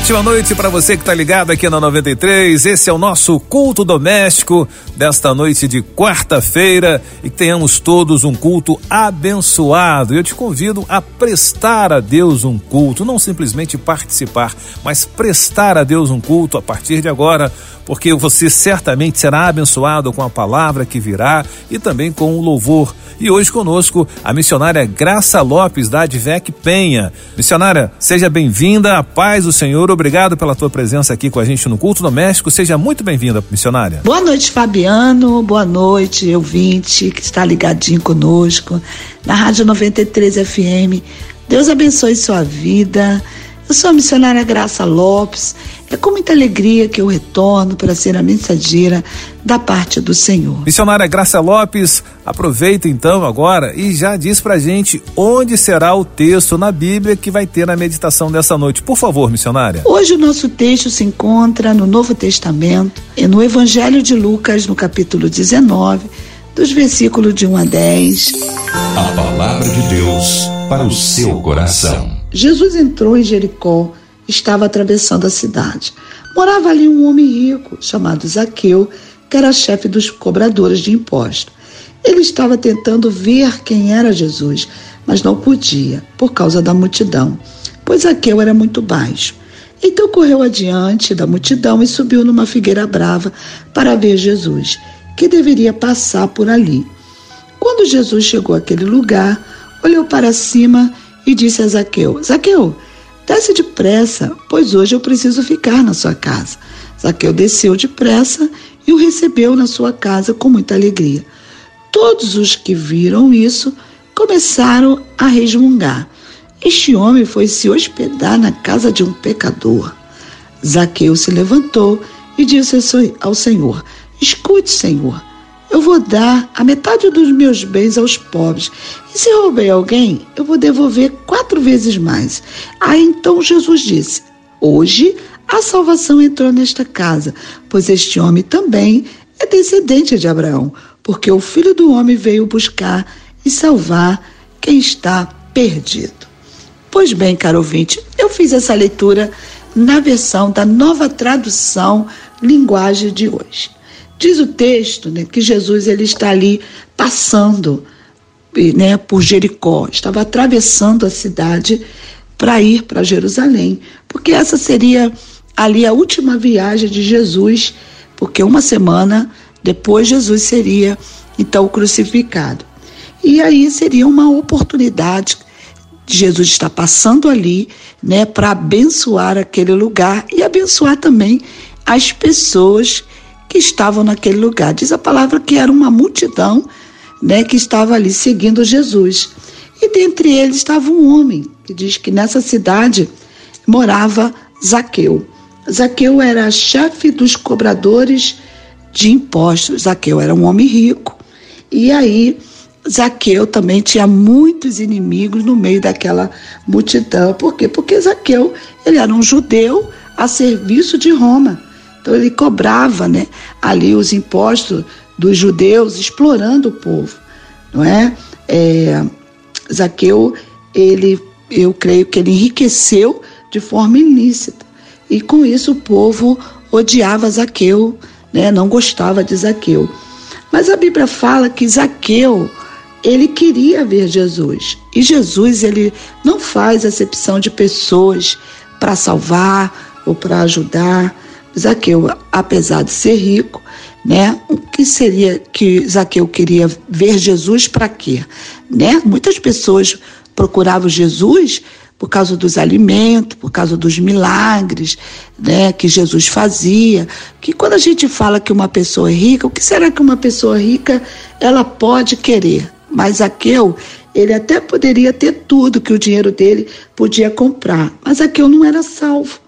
Ótima noite para você que está ligado aqui na 93. Esse é o nosso culto doméstico desta noite de quarta-feira e que tenhamos todos um culto abençoado. Eu te convido a prestar a Deus um culto, não simplesmente participar, mas prestar a Deus um culto a partir de agora porque você certamente será abençoado com a palavra que virá e também com o louvor. E hoje conosco a missionária Graça Lopes da Advec Penha. Missionária, seja bem-vinda, a paz do Senhor, obrigado pela tua presença aqui com a gente no culto doméstico, seja muito bem-vinda, missionária. Boa noite, Fabiano, boa noite, ouvinte que está ligadinho conosco na Rádio 93 FM. Deus abençoe sua vida. Eu sou a missionária Graça Lopes é com muita alegria que eu retorno para ser a mensageira da parte do Senhor. Missionária Graça Lopes, aproveita então agora e já diz pra gente onde será o texto na Bíblia que vai ter na meditação dessa noite. Por favor, missionária. Hoje o nosso texto se encontra no Novo Testamento, e no Evangelho de Lucas, no capítulo 19, dos versículos de 1 a 10. A palavra de Deus para o seu coração. Jesus entrou em Jericó estava atravessando a cidade. Morava ali um homem rico chamado Zaqueu, que era chefe dos cobradores de imposto. Ele estava tentando ver quem era Jesus, mas não podia, por causa da multidão, pois Zaqueu era muito baixo. Então correu adiante da multidão e subiu numa figueira brava para ver Jesus, que deveria passar por ali. Quando Jesus chegou àquele lugar, olhou para cima e disse a Zaqueu: Zaqueu, Desce depressa, pois hoje eu preciso ficar na sua casa. Zaqueu desceu depressa e o recebeu na sua casa com muita alegria. Todos os que viram isso começaram a resmungar. Este homem foi se hospedar na casa de um pecador. Zaqueu se levantou e disse ao Senhor: Escute, Senhor, eu vou dar a metade dos meus bens aos pobres. E se roubei alguém, eu vou devolver quatro vezes mais. Aí então Jesus disse: Hoje a salvação entrou nesta casa, pois este homem também é descendente de Abraão, porque o filho do homem veio buscar e salvar quem está perdido. Pois bem, caro ouvinte, eu fiz essa leitura na versão da nova tradução linguagem de hoje. Diz o texto né, que Jesus ele está ali passando né, por Jericó, estava atravessando a cidade para ir para Jerusalém, porque essa seria ali a última viagem de Jesus, porque uma semana depois Jesus seria então crucificado. E aí seria uma oportunidade de Jesus estar passando ali, né, para abençoar aquele lugar e abençoar também as pessoas que estavam naquele lugar. Diz a palavra que era uma multidão né, que estava ali seguindo Jesus. E dentre eles estava um homem que diz que nessa cidade morava Zaqueu. Zaqueu era chefe dos cobradores de impostos. Zaqueu era um homem rico. E aí, Zaqueu também tinha muitos inimigos no meio daquela multidão. Por quê? Porque Zaqueu ele era um judeu a serviço de Roma. Então ele cobrava, né, ali os impostos dos judeus, explorando o povo, não é? é Zaqueu, ele, eu creio que ele enriqueceu de forma ilícita e com isso o povo odiava Zaqueu, né? Não gostava de Zaqueu. Mas a Bíblia fala que Zaqueu ele queria ver Jesus. E Jesus, ele não faz acepção de pessoas para salvar ou para ajudar. Zaqueu, apesar de ser rico, né? O que seria que Zaqueu queria ver Jesus para quê? Né? Muitas pessoas procuravam Jesus por causa dos alimentos, por causa dos milagres, né, que Jesus fazia. Que quando a gente fala que uma pessoa é rica, o que será que uma pessoa rica ela pode querer? Mas Zaqueu, ele até poderia ter tudo que o dinheiro dele podia comprar, mas Zaqueu não era salvo.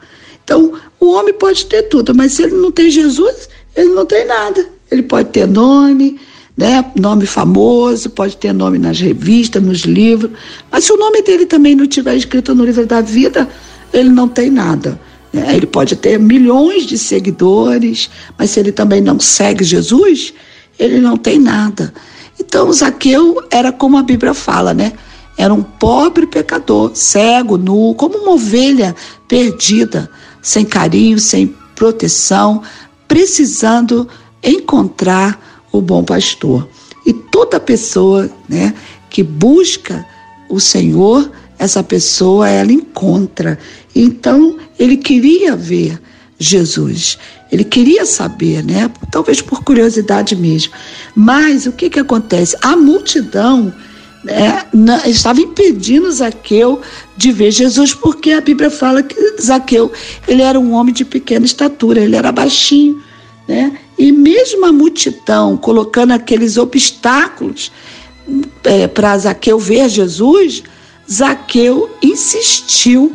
Então, o homem pode ter tudo, mas se ele não tem Jesus, ele não tem nada. Ele pode ter nome, né, nome famoso, pode ter nome nas revistas, nos livros, mas se o nome dele também não estiver escrito no livro da vida, ele não tem nada. Né? Ele pode ter milhões de seguidores, mas se ele também não segue Jesus, ele não tem nada. Então, Zaqueu era como a Bíblia fala, né? Era um pobre pecador, cego, nu, como uma ovelha perdida, sem carinho, sem proteção, precisando encontrar o bom pastor. E toda pessoa, né, que busca o Senhor, essa pessoa ela encontra. Então, ele queria ver Jesus. Ele queria saber, né? Talvez por curiosidade mesmo. Mas o que que acontece? A multidão né, estava impedindo Zaqueu de ver Jesus, porque a Bíblia fala que Zaqueu ele era um homem de pequena estatura, ele era baixinho, né? E mesmo a multidão colocando aqueles obstáculos é, para Zaqueu ver Jesus, Zaqueu insistiu.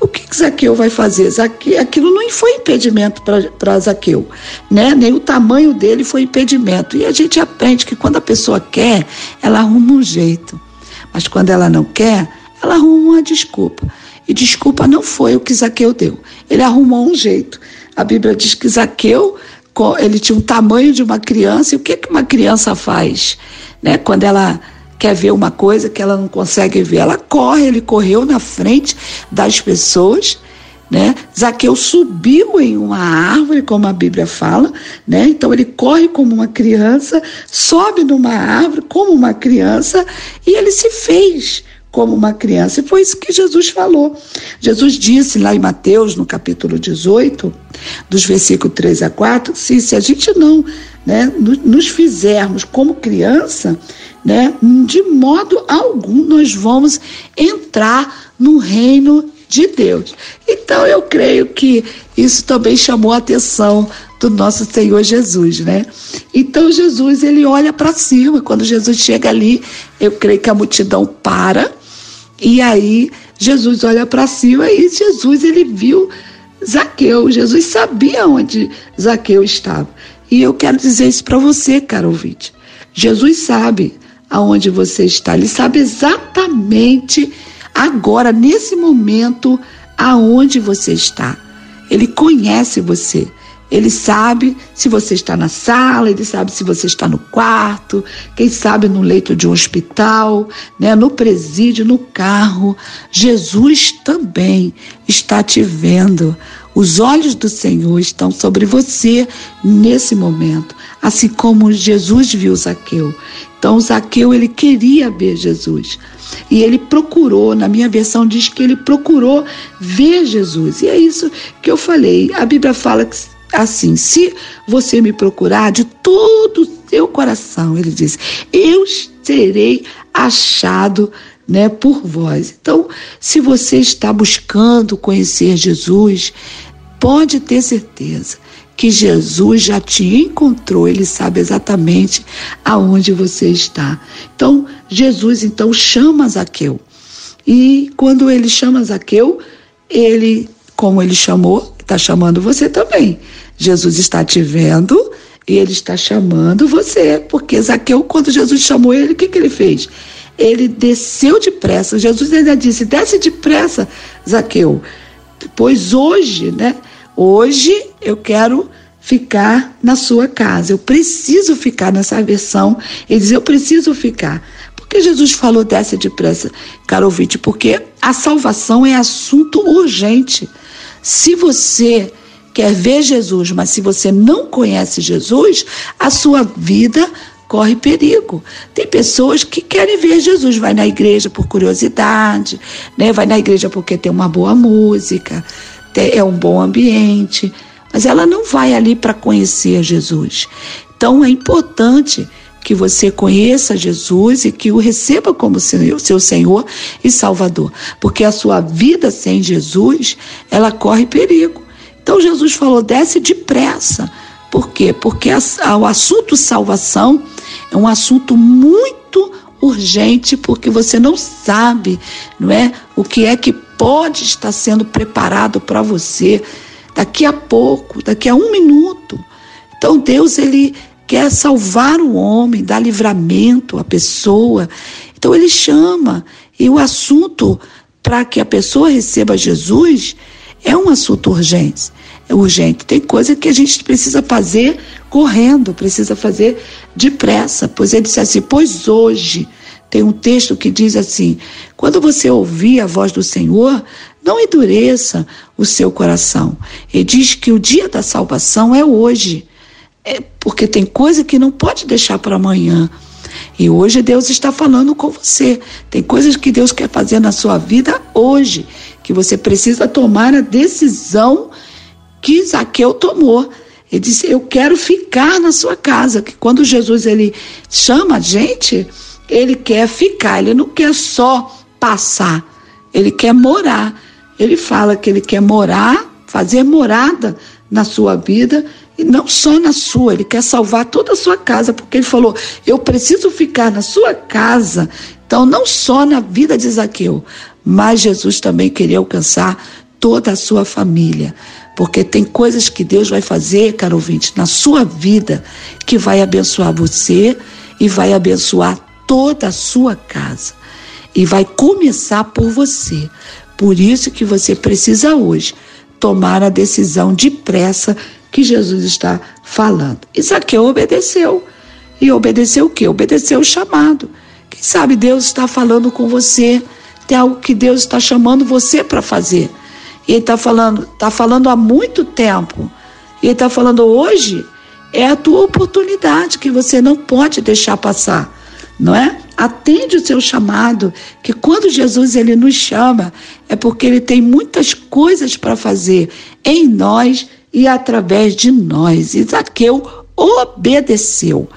O que, que Zaqueu vai fazer? Zaqueu, aquilo não foi impedimento para Zaqueu, né? Nem o tamanho dele foi impedimento. E a gente aprende que quando a pessoa quer, ela arruma um jeito. Mas quando ela não quer, ela arruma uma desculpa. E desculpa não foi o que Zaqueu deu. Ele arrumou um jeito. A Bíblia diz que Zaqueu, ele tinha um tamanho de uma criança. E o que, que uma criança faz? Né? Quando ela quer ver uma coisa que ela não consegue ver. Ela corre, ele correu na frente das pessoas, né? Zaqueu subiu em uma árvore, como a Bíblia fala, né? Então ele corre como uma criança, sobe numa árvore como uma criança e ele se fez como uma criança. E foi isso que Jesus falou. Jesus disse lá em Mateus, no capítulo 18, dos versículos 3 a 4, se, se a gente não né, nos fizermos como criança, né? De modo algum nós vamos entrar no reino de Deus. Então eu creio que isso também chamou a atenção do nosso Senhor Jesus, né? Então Jesus ele olha para cima, quando Jesus chega ali, eu creio que a multidão para e aí Jesus olha para cima e Jesus ele viu Zaqueu, Jesus sabia onde Zaqueu estava. E eu quero dizer isso para você, caro ouvinte. Jesus sabe aonde você está. Ele sabe exatamente agora, nesse momento, aonde você está. Ele conhece você. Ele sabe se você está na sala, ele sabe se você está no quarto, quem sabe no leito de um hospital, né, no presídio, no carro. Jesus também está te vendo. Os olhos do Senhor estão sobre você nesse momento, assim como Jesus viu Zaqueu. Então Zaqueu ele queria ver Jesus. E ele procurou, na minha versão diz que ele procurou ver Jesus. E é isso que eu falei. A Bíblia fala que, assim: se você me procurar de todo o seu coração, ele diz, eu serei achado né, por vós. Então, se você está buscando conhecer Jesus, pode ter certeza que Jesus já te encontrou, ele sabe exatamente aonde você está. Então, Jesus então chama Zaqueu. E quando ele chama Zaqueu, ele, como ele chamou, está chamando você também. Jesus está te vendo e ele está chamando você, porque Zaqueu, quando Jesus chamou ele, o que, que ele fez? Ele desceu depressa. Jesus ainda disse: desce depressa, Zaqueu. Pois hoje, né? Hoje eu quero ficar na sua casa. Eu preciso ficar nessa versão. Ele diz: Eu preciso ficar. Porque Jesus falou desce depressa, caro ouvinte? Porque a salvação é assunto urgente. Se você quer ver Jesus, mas se você não conhece Jesus, a sua vida corre perigo. Tem pessoas que querem ver Jesus, vai na igreja por curiosidade, né? Vai na igreja porque tem uma boa música, é um bom ambiente, mas ela não vai ali para conhecer Jesus. Então é importante que você conheça Jesus e que o receba como seu, Senhor e Salvador, porque a sua vida sem Jesus, ela corre perigo. Então Jesus falou: desce depressa. Por quê? Porque a, a, o assunto salvação é um assunto muito urgente, porque você não sabe, não é, o que é que pode estar sendo preparado para você daqui a pouco, daqui a um minuto. Então Deus ele quer salvar o homem, dar livramento à pessoa. Então ele chama e o assunto para que a pessoa receba Jesus é um assunto urgente. É urgente. Tem coisa que a gente precisa fazer correndo, precisa fazer depressa. Pois ele disse assim: Pois hoje. Tem um texto que diz assim: quando você ouvir a voz do Senhor, não endureça o seu coração. Ele diz que o dia da salvação é hoje. É porque tem coisa que não pode deixar para amanhã. E hoje Deus está falando com você. Tem coisas que Deus quer fazer na sua vida hoje, que você precisa tomar a decisão que Zaqueu tomou. Ele disse: Eu quero ficar na sua casa. Que quando Jesus ele chama a gente, ele quer ficar, ele não quer só passar, ele quer morar. Ele fala que ele quer morar, fazer morada na sua vida e não só na sua, ele quer salvar toda a sua casa, porque ele falou: Eu preciso ficar na sua casa. Então, não só na vida de Zaqueu, mas Jesus também queria alcançar toda a sua família. Porque tem coisas que Deus vai fazer, caro ouvinte, na sua vida, que vai abençoar você e vai abençoar toda a sua casa. E vai começar por você. Por isso que você precisa hoje tomar a decisão depressa que Jesus está falando. Isaqueu obedeceu. E obedeceu o quê? Obedeceu o chamado. Quem sabe Deus está falando com você, tem algo que Deus está chamando você para fazer. E ele está falando, está falando há muito tempo. E ele está falando hoje é a tua oportunidade que você não pode deixar passar, não é? Atende o seu chamado, que quando Jesus ele nos chama, é porque ele tem muitas coisas para fazer em nós e através de nós. E Zaqueu obedeceu.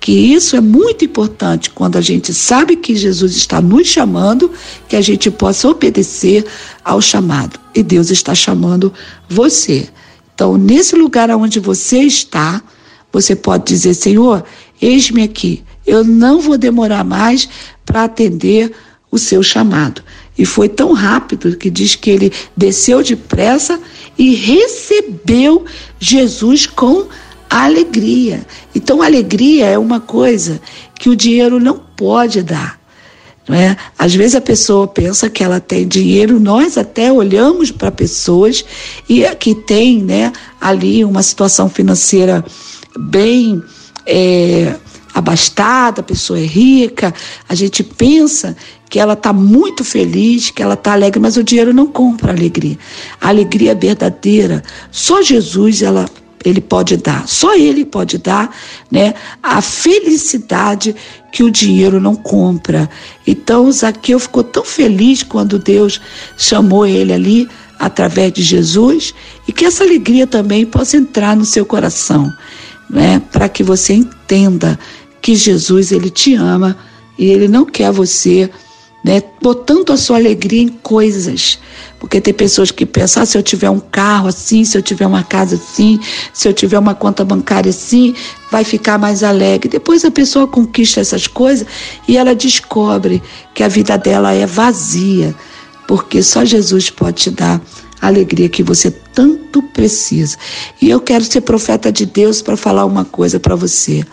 Que isso é muito importante quando a gente sabe que Jesus está nos chamando, que a gente possa obedecer ao chamado. E Deus está chamando você. Então, nesse lugar onde você está, você pode dizer: Senhor, eis-me aqui. Eu não vou demorar mais para atender o seu chamado. E foi tão rápido que diz que ele desceu depressa e recebeu Jesus com alegria. Então, alegria é uma coisa que o dinheiro não pode dar. Não é? Às vezes a pessoa pensa que ela tem dinheiro, nós até olhamos para pessoas e que tem né, ali uma situação financeira bem é, abastada, a pessoa é rica, a gente pensa que ela está muito feliz, que ela está alegre, mas o dinheiro não compra alegria. A alegria é verdadeira, só Jesus ela ele pode dar, só ele pode dar, né, a felicidade que o dinheiro não compra. Então Zaqueu ficou tão feliz quando Deus chamou ele ali através de Jesus e que essa alegria também possa entrar no seu coração, né, para que você entenda que Jesus ele te ama e ele não quer você né, botando a sua alegria em coisas. Porque tem pessoas que pensam, ah, se eu tiver um carro assim, se eu tiver uma casa assim, se eu tiver uma conta bancária assim, vai ficar mais alegre. Depois a pessoa conquista essas coisas e ela descobre que a vida dela é vazia, porque só Jesus pode te dar a alegria que você tanto precisa. E eu quero ser profeta de Deus para falar uma coisa para você.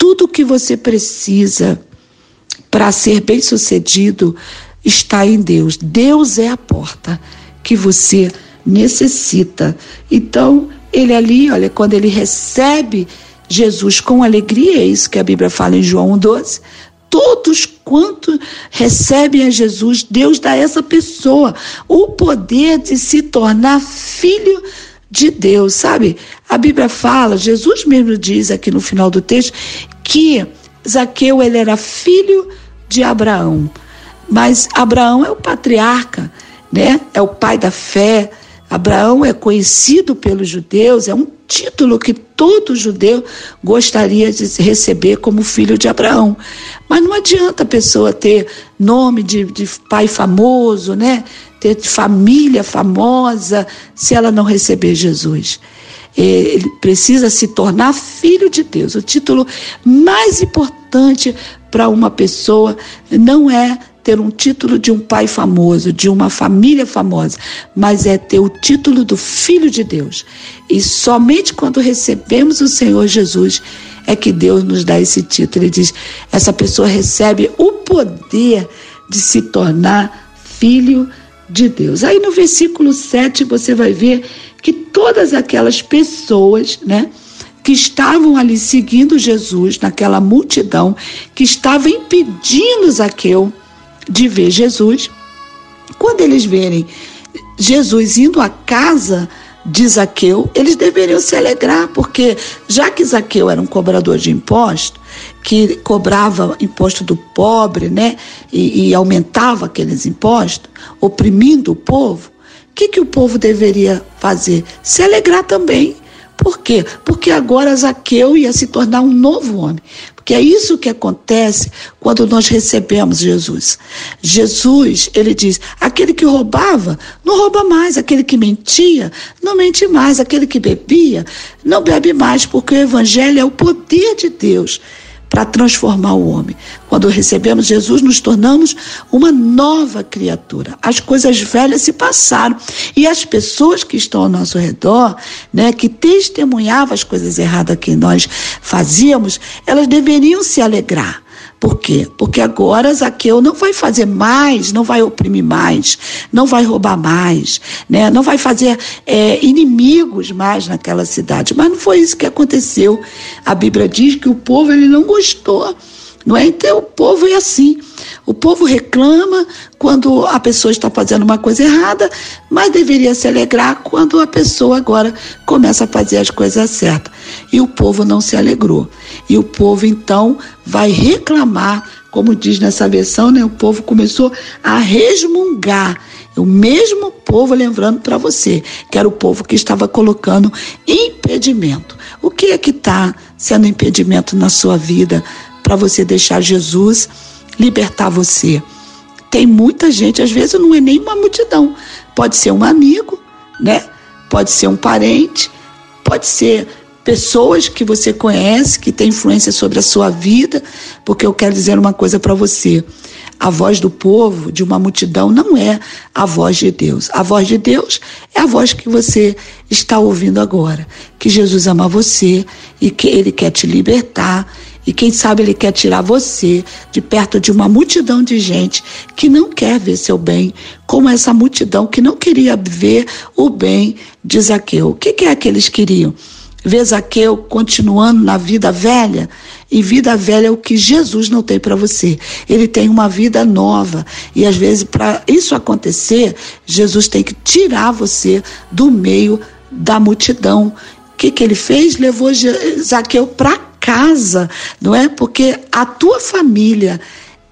Tudo que você precisa para ser bem-sucedido está em Deus. Deus é a porta que você necessita. Então, ele ali, olha, quando ele recebe Jesus com alegria, é isso que a Bíblia fala em João 12. Todos quanto recebem a Jesus, Deus dá a essa pessoa o poder de se tornar filho de Deus, sabe? A Bíblia fala, Jesus mesmo diz aqui no final do texto, que Zaqueu ele era filho de Abraão. Mas Abraão é o patriarca, né? É o pai da fé. Abraão é conhecido pelos judeus, é um título que todo judeu gostaria de receber como filho de Abraão. Mas não adianta a pessoa ter nome de, de pai famoso, né? Ter família famosa, se ela não receber Jesus ele precisa se tornar filho de Deus. O título mais importante para uma pessoa não é ter um título de um pai famoso, de uma família famosa, mas é ter o título do Filho de Deus. E somente quando recebemos o Senhor Jesus é que Deus nos dá esse título. Ele diz: essa pessoa recebe o poder de se tornar filho de Deus. Aí no versículo 7 você vai ver que todas aquelas pessoas, né, que estavam ali seguindo Jesus, naquela multidão que estava impedindo Zaqueu de ver Jesus, quando eles verem Jesus indo à casa de Zaqueu, eles deveriam se alegrar, porque já que Zaqueu era um cobrador de imposto, que cobrava imposto do pobre, né, e, e aumentava aqueles impostos, oprimindo o povo, que, que o povo deveria fazer? Se alegrar também. Por quê? Porque agora Zaqueu ia se tornar um novo homem. Porque é isso que acontece quando nós recebemos Jesus. Jesus, ele diz: aquele que roubava, não rouba mais, aquele que mentia, não mente mais, aquele que bebia, não bebe mais, porque o evangelho é o poder de Deus para transformar o homem. Quando recebemos Jesus, nos tornamos uma nova criatura. As coisas velhas se passaram e as pessoas que estão ao nosso redor, né, que testemunhavam as coisas erradas que nós fazíamos, elas deveriam se alegrar por quê? Porque agora Zaqueu não vai fazer mais, não vai oprimir mais, não vai roubar mais, né? não vai fazer é, inimigos mais naquela cidade. Mas não foi isso que aconteceu. A Bíblia diz que o povo ele não gostou. Não é? Então o povo é assim. O povo reclama quando a pessoa está fazendo uma coisa errada, mas deveria se alegrar quando a pessoa agora começa a fazer as coisas certas. E o povo não se alegrou. E o povo então vai reclamar, como diz nessa versão, né? O povo começou a resmungar. O mesmo povo, lembrando para você, que era o povo que estava colocando impedimento. O que é que está sendo impedimento na sua vida para você deixar Jesus libertar você? Tem muita gente, às vezes não é nem uma multidão. Pode ser um amigo, né? Pode ser um parente, pode ser pessoas que você conhece, que têm influência sobre a sua vida, porque eu quero dizer uma coisa para você. A voz do povo, de uma multidão, não é a voz de Deus. A voz de Deus é a voz que você está ouvindo agora. Que Jesus ama você e que Ele quer te libertar. E quem sabe Ele quer tirar você de perto de uma multidão de gente que não quer ver seu bem, como essa multidão que não queria ver o bem de Zaqueu. O que, que é que eles queriam? Vê Zaqueu continuando na vida velha, e vida velha é o que Jesus não tem para você. Ele tem uma vida nova. E às vezes, para isso acontecer, Jesus tem que tirar você do meio da multidão. O que, que ele fez? Levou Zaqueu para casa, não é? Porque a tua família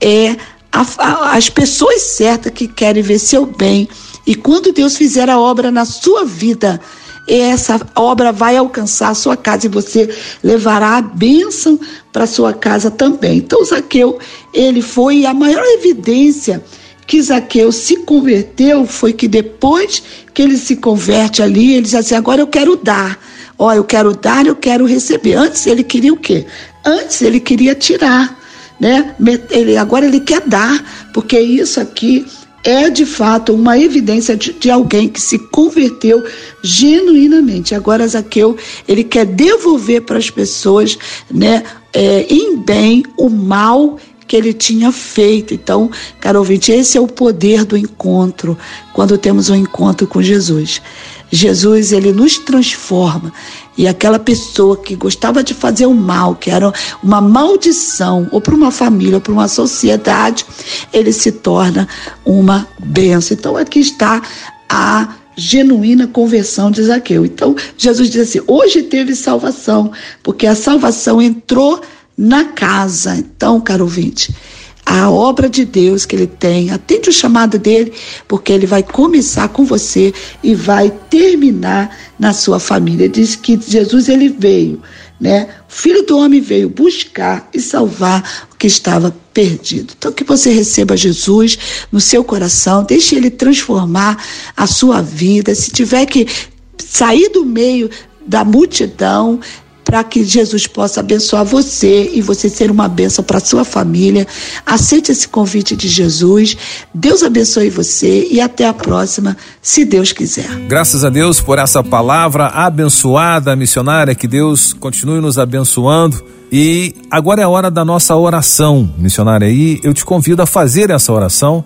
é a, a, as pessoas certas que querem ver seu bem. E quando Deus fizer a obra na sua vida, essa obra vai alcançar a sua casa e você levará a bênção para sua casa também. Então, Zaqueu, ele foi a maior evidência que Zaqueu se converteu foi que depois que ele se converte ali, ele diz assim: agora eu quero dar. Ó, eu quero dar, eu quero receber. Antes ele queria o quê? Antes ele queria tirar, né? Ele, agora ele quer dar, porque isso aqui é de fato uma evidência de, de, alguém que se converteu genuinamente. Agora Zaqueu ele quer devolver para as pessoas, né, é, em bem o mal que ele tinha feito. Então, caro ouvinte, esse é o poder do encontro quando temos um encontro com Jesus. Jesus ele nos transforma e aquela pessoa que gostava de fazer o mal, que era uma maldição, ou para uma família, ou para uma sociedade, ele se torna uma benção. Então aqui está a genuína conversão de Zaqueu. Então Jesus diz assim: hoje teve salvação, porque a salvação entrou na casa. Então, caro ouvinte, a obra de Deus que ele tem. Atende o chamado dele, porque ele vai começar com você e vai terminar na sua família. Diz que Jesus ele veio, né? O Filho do homem veio buscar e salvar o que estava perdido. Então que você receba Jesus no seu coração, deixe ele transformar a sua vida. Se tiver que sair do meio da multidão, para que Jesus possa abençoar você e você ser uma bênção para sua família. Aceite esse convite de Jesus. Deus abençoe você e até a próxima, se Deus quiser. Graças a Deus por essa palavra abençoada, missionária, que Deus continue nos abençoando. E agora é a hora da nossa oração, missionária. E eu te convido a fazer essa oração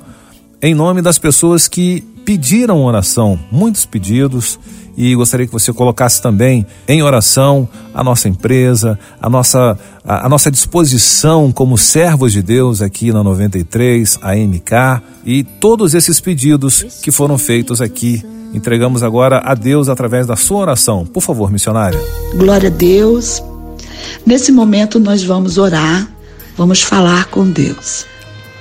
em nome das pessoas que pediram oração, muitos pedidos, e gostaria que você colocasse também em oração a nossa empresa, a nossa, a, a, nossa disposição como servos de Deus aqui na 93, a MK e todos esses pedidos que foram feitos aqui. Entregamos agora a Deus através da sua oração. Por favor, missionária. Glória a Deus. Nesse momento nós vamos orar, vamos falar com Deus.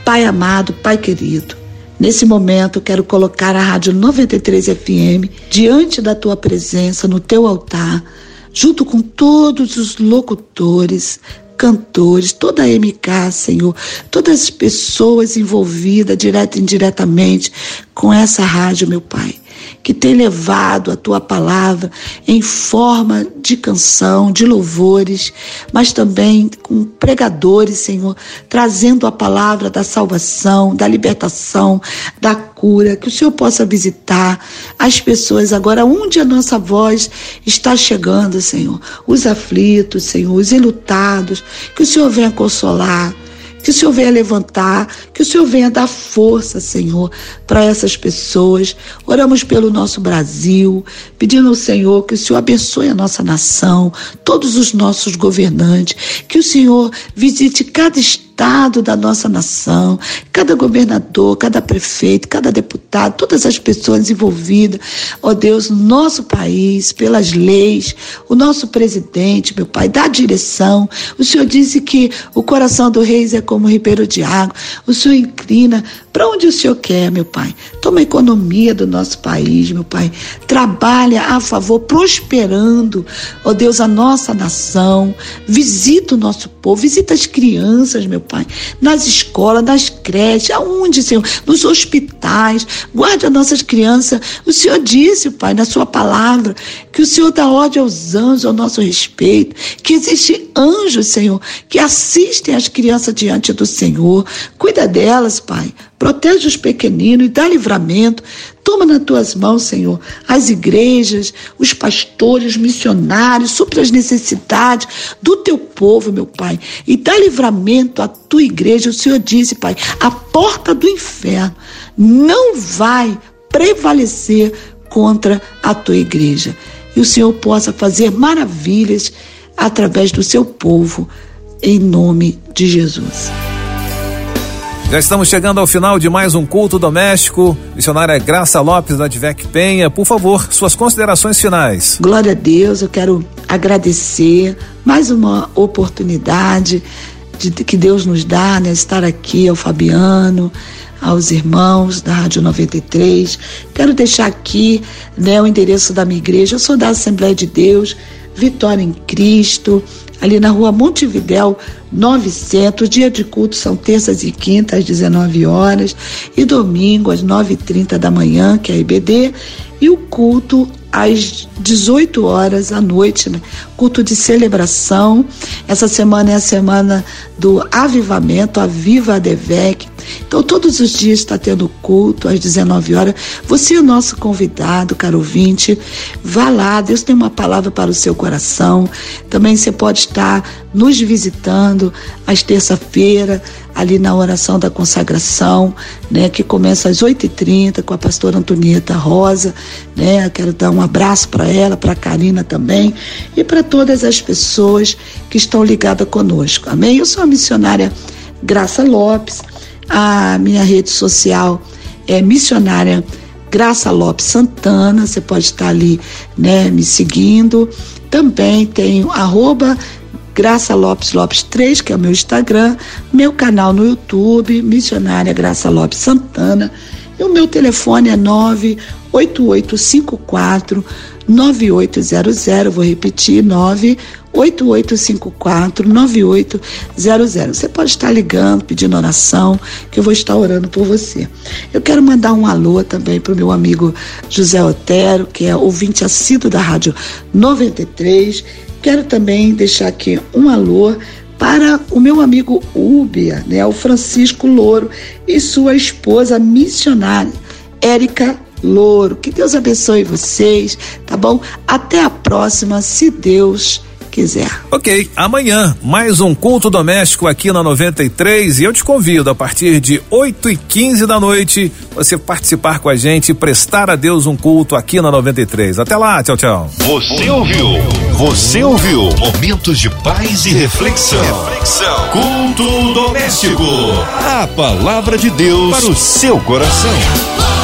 Pai amado, Pai querido, Nesse momento, quero colocar a Rádio 93 FM diante da tua presença, no teu altar, junto com todos os locutores, cantores, toda a MK, Senhor, todas as pessoas envolvidas, direta e indiretamente, com essa rádio, meu Pai que tem levado a tua palavra em forma de canção, de louvores, mas também com pregadores, Senhor, trazendo a palavra da salvação, da libertação, da cura, que o Senhor possa visitar as pessoas agora onde a nossa voz está chegando, Senhor, os aflitos, Senhor, os enlutados, que o Senhor venha consolar, que o Senhor venha levantar, que o Senhor venha dar força, Senhor, para essas pessoas. Oramos pelo nosso Brasil, pedindo ao Senhor que o Senhor abençoe a nossa nação, todos os nossos governantes, que o Senhor visite cada estado Estado da nossa nação, cada governador, cada prefeito, cada deputado, todas as pessoas envolvidas, ó Deus, no nosso país, pelas leis, o nosso presidente, meu Pai, dá direção. O Senhor disse que o coração do rei é como um ribeiro de água. O Senhor inclina para onde o Senhor quer, meu Pai? Toma a economia do nosso país, meu Pai. Trabalha a favor, prosperando, ó Deus, a nossa nação. Visita o nosso povo, visita as crianças, meu Pai. Nas escolas, nas creches, aonde, Senhor? Nos hospitais. Guarde as nossas crianças. O Senhor disse, Pai, na Sua palavra, que o Senhor dá ordem aos anjos ao nosso respeito. Que existe anjos, Senhor, que assistem as crianças diante do Senhor. Cuida delas, Pai Protege os pequeninos e dá livramento. Toma nas tuas mãos, Senhor, as igrejas, os pastores, os missionários, supra as necessidades do teu povo, meu Pai. E dá livramento à tua igreja. O Senhor disse, Pai, a porta do inferno não vai prevalecer contra a tua igreja. E o Senhor possa fazer maravilhas através do seu povo, em nome de Jesus. Já estamos chegando ao final de mais um culto doméstico. Missionária Graça Lopes da Advec Penha, por favor, suas considerações finais. Glória a Deus, eu quero agradecer mais uma oportunidade de, que Deus nos dá, né, estar aqui ao Fabiano, aos irmãos da Rádio 93. Quero deixar aqui, né, o endereço da minha igreja. Eu sou da Assembleia de Deus, Vitória em Cristo ali na rua Montevidéu 900. Dia de culto são terças e quintas às 19 horas e domingo às 9h30 da manhã, que é a IBD, e o culto às 18 horas à noite, né? culto de celebração. Essa semana é a semana do avivamento, a Viva Devec. Então, todos os dias está tendo culto às 19 horas. Você é o nosso convidado, caro ouvinte. Vá lá, Deus tem uma palavra para o seu coração. Também você pode estar nos visitando às terça-feira, ali na oração da consagração, né, que começa às 8h30 com a pastora Antonieta Rosa, né? Quero dar um abraço para ela, para a Karina também e para todas as pessoas que estão ligadas conosco. Amém? Eu sou a missionária Graça Lopes, a minha rede social é missionária Graça Lopes Santana, você pode estar ali, né, me seguindo. Também tenho arroba Graça Lopes Lopes 3, que é o meu Instagram, meu canal no YouTube, Missionária Graça Lopes Santana. E o meu telefone é 98854 9800. Vou repetir, 98854 9800. Você pode estar ligando, pedindo oração, que eu vou estar orando por você. Eu quero mandar um alô também para o meu amigo José Otero, que é ouvinte assíduo da Rádio 93 Quero também deixar aqui um alô para o meu amigo Úbia, né, o Francisco Louro e sua esposa missionária, Érica Louro. Que Deus abençoe vocês, tá bom? Até a próxima, se Deus quiser. Ok, amanhã mais um culto doméstico aqui na 93 e eu te convido a partir de 8 e 15 da noite você participar com a gente e prestar a Deus um culto aqui na 93. Até lá, tchau, tchau. Você ouviu? Você ouviu? Momentos de paz e reflexão. Reflexão. Culto doméstico. A palavra de Deus para o seu coração.